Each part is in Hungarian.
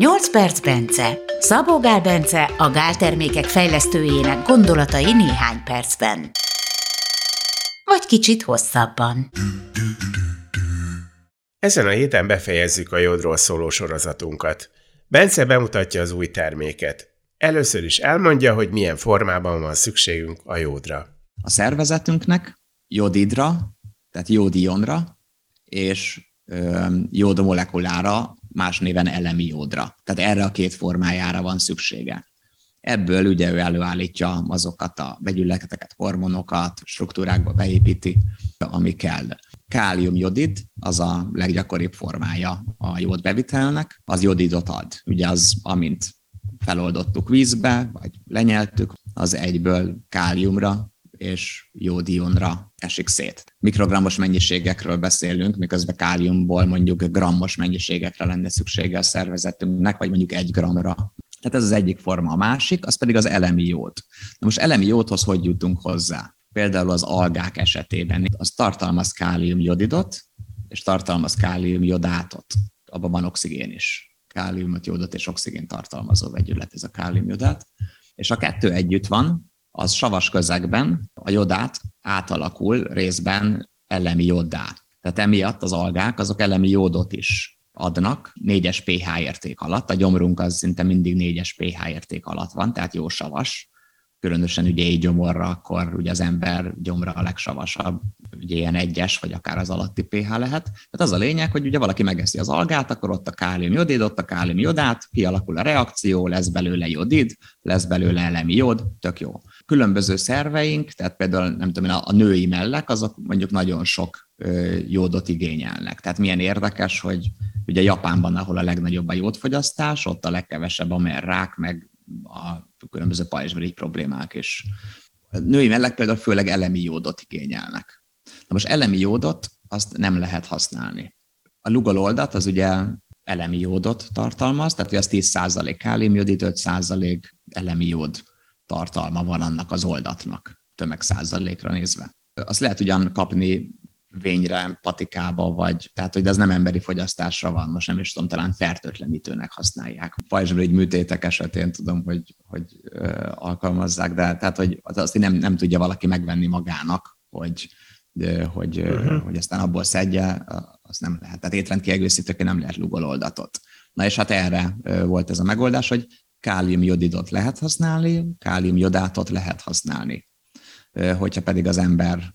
8 perc Bence. Szabó Gál Bence a gáltermékek fejlesztőjének gondolatai néhány percben. Vagy kicsit hosszabban. Ezen a héten befejezzük a jódról szóló sorozatunkat. Bence bemutatja az új terméket. Először is elmondja, hogy milyen formában van szükségünk a jódra. A szervezetünknek jodidra, tehát jódionra, és jód molekulára, más néven elemi jódra. Tehát erre a két formájára van szüksége. Ebből ugye ő előállítja azokat a vegyületeket, hormonokat, struktúrákba beépíti, ami kell. Kálium-jodid az a leggyakoribb formája a jód bevitelnek, az jodidot ad. Ugye az, amint feloldottuk vízbe, vagy lenyeltük, az egyből káliumra és jódionra esik szét. Mikrogrammos mennyiségekről beszélünk, miközben káliumból mondjuk grammos mennyiségekre lenne szüksége a szervezetünknek, vagy mondjuk egy gramra. Tehát ez az egyik forma. A másik, az pedig az elemi jód. Na most elemi jódhoz hogy jutunk hozzá? Például az algák esetében az tartalmaz kálium-jodidot, és tartalmaz kálium-jodátot. Abban van oxigén is. Káliumot, jódot és oxigén tartalmazó vegyület, ez a kálium-jodát. És a kettő együtt van, az savas közegben a jodát átalakul részben elemi joddá. Tehát emiatt az algák azok elemi jódot is adnak négyes pH érték alatt. A gyomrunk az szinte mindig négyes pH érték alatt van, tehát jó savas. Különösen ugye egy gyomorra, akkor ugye az ember gyomra a legsavasabb, ugye ilyen egyes, vagy akár az alatti pH lehet. Tehát az a lényeg, hogy ugye valaki megeszi az algát, akkor ott a kálium jodid, ott a kálium jodát, kialakul a reakció, lesz belőle jodid, lesz belőle elemi jod, tök jó különböző szerveink, tehát például nem tudom, a női mellek, azok mondjuk nagyon sok jódot igényelnek. Tehát milyen érdekes, hogy ugye Japánban, ahol a legnagyobb a jódfogyasztás, ott a legkevesebb a rák, meg a különböző pajzsbeli problémák. A női mellek például főleg elemi jódot igényelnek. Na most elemi jódot azt nem lehet használni. A lugololdat az ugye elemi jódot tartalmaz, tehát az 10% káliumjodid, 5% elemi jód tartalma van annak az oldatnak, tömegszázalékra nézve. Azt lehet ugyan kapni vényre, patikába, vagy, tehát hogy ez nem emberi fogyasztásra van, most nem is tudom, talán fertőtlenítőnek használják. egy műtétek esetén tudom, hogy, hogy ö, alkalmazzák, de tehát, hogy azt nem, nem tudja valaki megvenni magának, hogy, de, hogy, uh-huh. hogy aztán abból szedje, azt nem lehet. Tehát étrendkiegészítőként nem lehet lugololdatot. Na és hát erre volt ez a megoldás, hogy káliumjodidot lehet használni, káliumjodátot lehet használni. Hogyha pedig az ember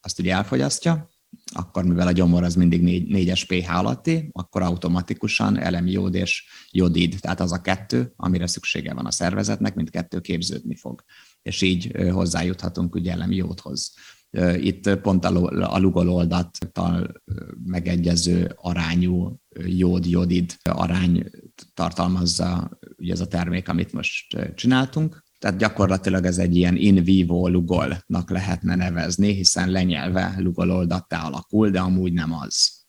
azt ugye elfogyasztja, akkor mivel a gyomor az mindig 4-es pH alatti, akkor automatikusan elemi jód és jodid, tehát az a kettő, amire szüksége van a szervezetnek, mint kettő képződni fog. És így hozzájuthatunk ugye elemi jódhoz. Itt pont a lugololdattal megegyező arányú jód-jodid arány tartalmazza ugye ez a termék, amit most csináltunk. Tehát gyakorlatilag ez egy ilyen in vivo lugolnak lehetne nevezni, hiszen lenyelve lugololdattá alakul, de amúgy nem az.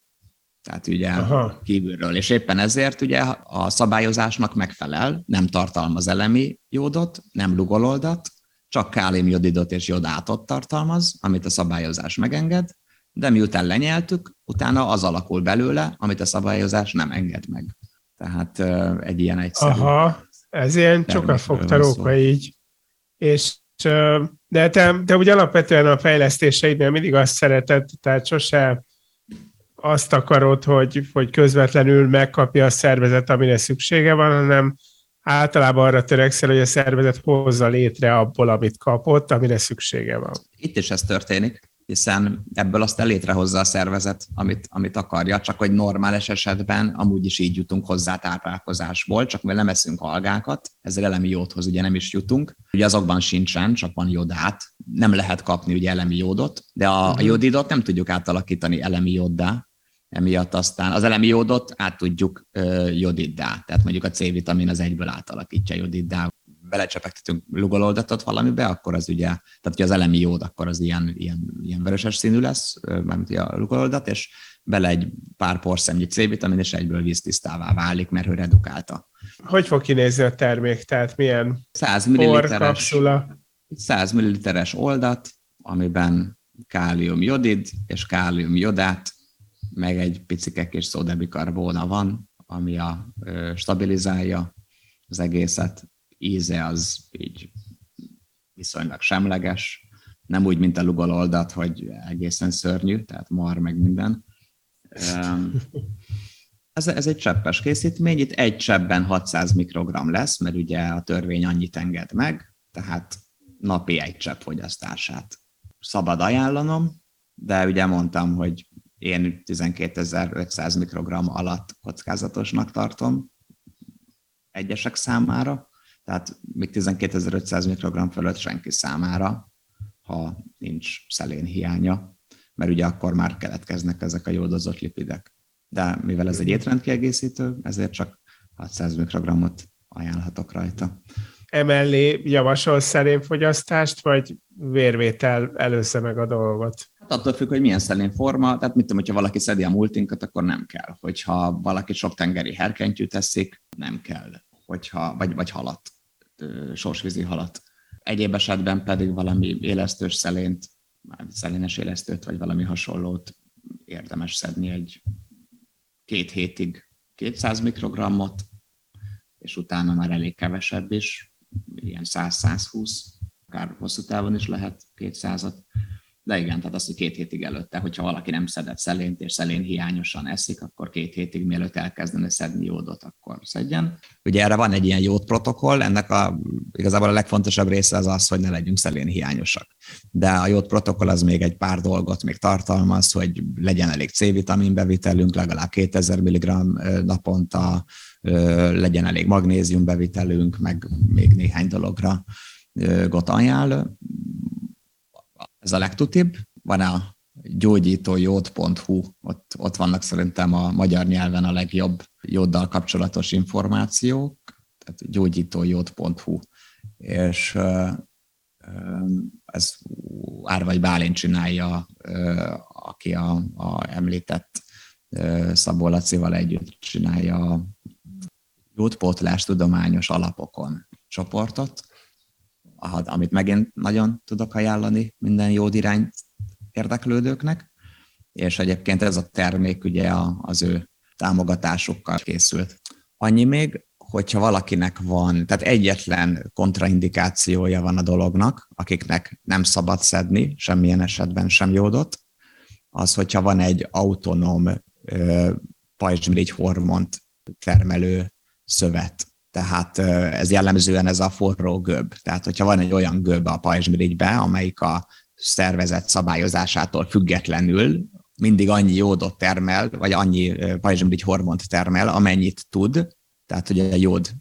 Tehát ugye Aha. kívülről. És éppen ezért ugye a szabályozásnak megfelel, nem tartalmaz elemi jódot, nem lugololdat, csak káliumjodidot és jodátot tartalmaz, amit a szabályozás megenged, de miután lenyeltük, utána az alakul belőle, amit a szabályozás nem enged meg. Tehát egy ilyen egyszerű. Aha, ez ilyen fogta róka így. És de te, te úgy alapvetően a fejlesztéseidnél mindig azt szereted, tehát sose azt akarod, hogy, hogy közvetlenül megkapja a szervezet, amire szüksége van, hanem általában arra törekszel, hogy a szervezet hozza létre abból, amit kapott, amire szüksége van. Itt is ez történik hiszen ebből azt létrehozza a szervezet, amit, amit akarja, csak hogy normális esetben amúgy is így jutunk hozzá táplálkozásból, csak mivel nem eszünk algákat, ezzel elemi jódhoz ugye nem is jutunk. Ugye azokban sincsen, csak van jodát, nem lehet kapni ugye elemi jódot, de a, a mhm. jodidot nem tudjuk átalakítani elemi jóddá, emiatt aztán az elemi jódot át tudjuk ö, jodiddá, tehát mondjuk a C-vitamin az egyből átalakítja jodiddá, belecsepegtetünk lugololdatot valamibe, akkor az ugye, tehát hogy az elemi jód, akkor az ilyen, ilyen, ilyen vöröses színű lesz, mármint a lugololdat, és bele egy pár porszemnyi C-vitamin, és egyből víztisztává válik, mert ő redukálta. Hogy fog kinézni a termék? Tehát milyen 100 ml 100 ml oldat, amiben kálium jodid és kálium jodát, meg egy picike kis szódebikarbóna van, ami a stabilizálja az egészet. Íze az így viszonylag semleges, nem úgy, mint a lugololdat, hogy egészen szörnyű, tehát mar meg minden. Ez, ez egy cseppes készítmény, itt egy cseppben 600 mikrogram lesz, mert ugye a törvény annyit enged meg, tehát napi egy csepp fogyasztását szabad ajánlanom, de ugye mondtam, hogy én 12.500 mikrogram alatt kockázatosnak tartom egyesek számára, tehát még 12.500 mikrogram fölött senki számára, ha nincs szelén hiánya, mert ugye akkor már keletkeznek ezek a jódozott lipidek. De mivel ez egy étrendkiegészítő, ezért csak 600 mikrogramot ajánlhatok rajta. Emellé javasol fogyasztást, vagy vérvétel először meg a dolgot? Hát attól függ, hogy milyen szelén forma, tehát mit tudom, hogyha valaki szedi a multinkat, akkor nem kell. Hogyha valaki sok tengeri herkentyűt teszik, nem kell. Hogyha, vagy, vagy halat, sorsvízi halat. Egyéb esetben pedig valami élesztős szelént, szelénes élesztőt, vagy valami hasonlót érdemes szedni egy két hétig 200 mikrogrammot, és utána már elég kevesebb is, ilyen 100-120, akár hosszú távon is lehet 200-at. De igen, tehát az, hogy két hétig előtte, hogyha valaki nem szedett szelént, és szelén hiányosan eszik, akkor két hétig mielőtt elkezdene szedni jódot, akkor szedjen. Ugye erre van egy ilyen jód protokoll, ennek a, igazából a legfontosabb része az az, hogy ne legyünk szelén hiányosak. De a jód protokoll az még egy pár dolgot még tartalmaz, hogy legyen elég C-vitamin bevitelünk, legalább 2000 mg naponta, legyen elég magnézium bevitelünk, meg még néhány dologra got ajánl. Ez a legtutibb. Van a gyógyítójód.hu, ott, ott vannak szerintem a magyar nyelven a legjobb jóddal kapcsolatos információk, tehát gyógyítójód.hu, és ez Árvagy Bálint csinálja, aki a, a említett Szabó Lacival együtt csinálja a jódpótlás tudományos alapokon csoportot, amit megint nagyon tudok ajánlani minden jódirány érdeklődőknek, és egyébként ez a termék ugye az ő támogatásukkal készült. Annyi még, hogyha valakinek van, tehát egyetlen kontraindikációja van a dolognak, akiknek nem szabad szedni semmilyen esetben sem jódot, az, hogyha van egy autonóm pajzsmirigy hormont termelő szövet. Tehát ez jellemzően ez a forró göb. Tehát, hogyha van egy olyan göb a pajzsmirigybe, amelyik a szervezet szabályozásától függetlenül mindig annyi jódot termel, vagy annyi pajzsmirigy hormont termel, amennyit tud, tehát hogy a jód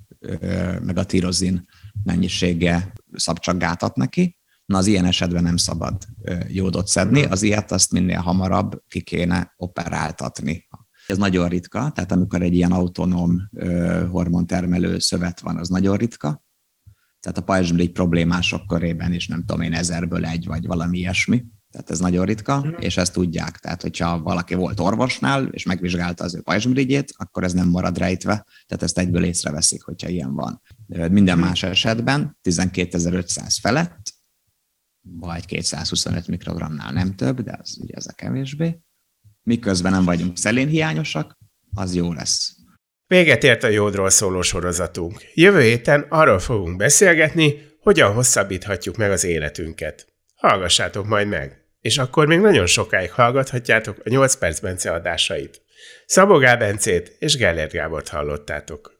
meg a tirozin mennyisége szab neki, na az ilyen esetben nem szabad jódot szedni, az ilyet azt minél hamarabb ki kéne operáltatni. Ez nagyon ritka, tehát amikor egy ilyen autonóm hormontermelő szövet van, az nagyon ritka. Tehát a pajzsmirigy problémások körében is nem tudom én ezerből egy, vagy valami ilyesmi. Tehát ez nagyon ritka, mm. és ezt tudják. Tehát, hogyha valaki volt orvosnál, és megvizsgálta az ő pajzsmirigyét, akkor ez nem marad rejtve. Tehát ezt egyből észreveszik, hogyha ilyen van. Minden más esetben 12.500 felett, vagy 225 mikrogramnál nem több, de az ugye ez a kevésbé miközben nem vagyunk szelénhiányosak, az jó lesz. Véget ért a jódról szóló sorozatunk. Jövő héten arról fogunk beszélgetni, hogyan hosszabbíthatjuk meg az életünket. Hallgassátok majd meg! És akkor még nagyon sokáig hallgathatjátok a 8 perc Bence adásait. Szabó Bencét és Gellert Gábort hallottátok.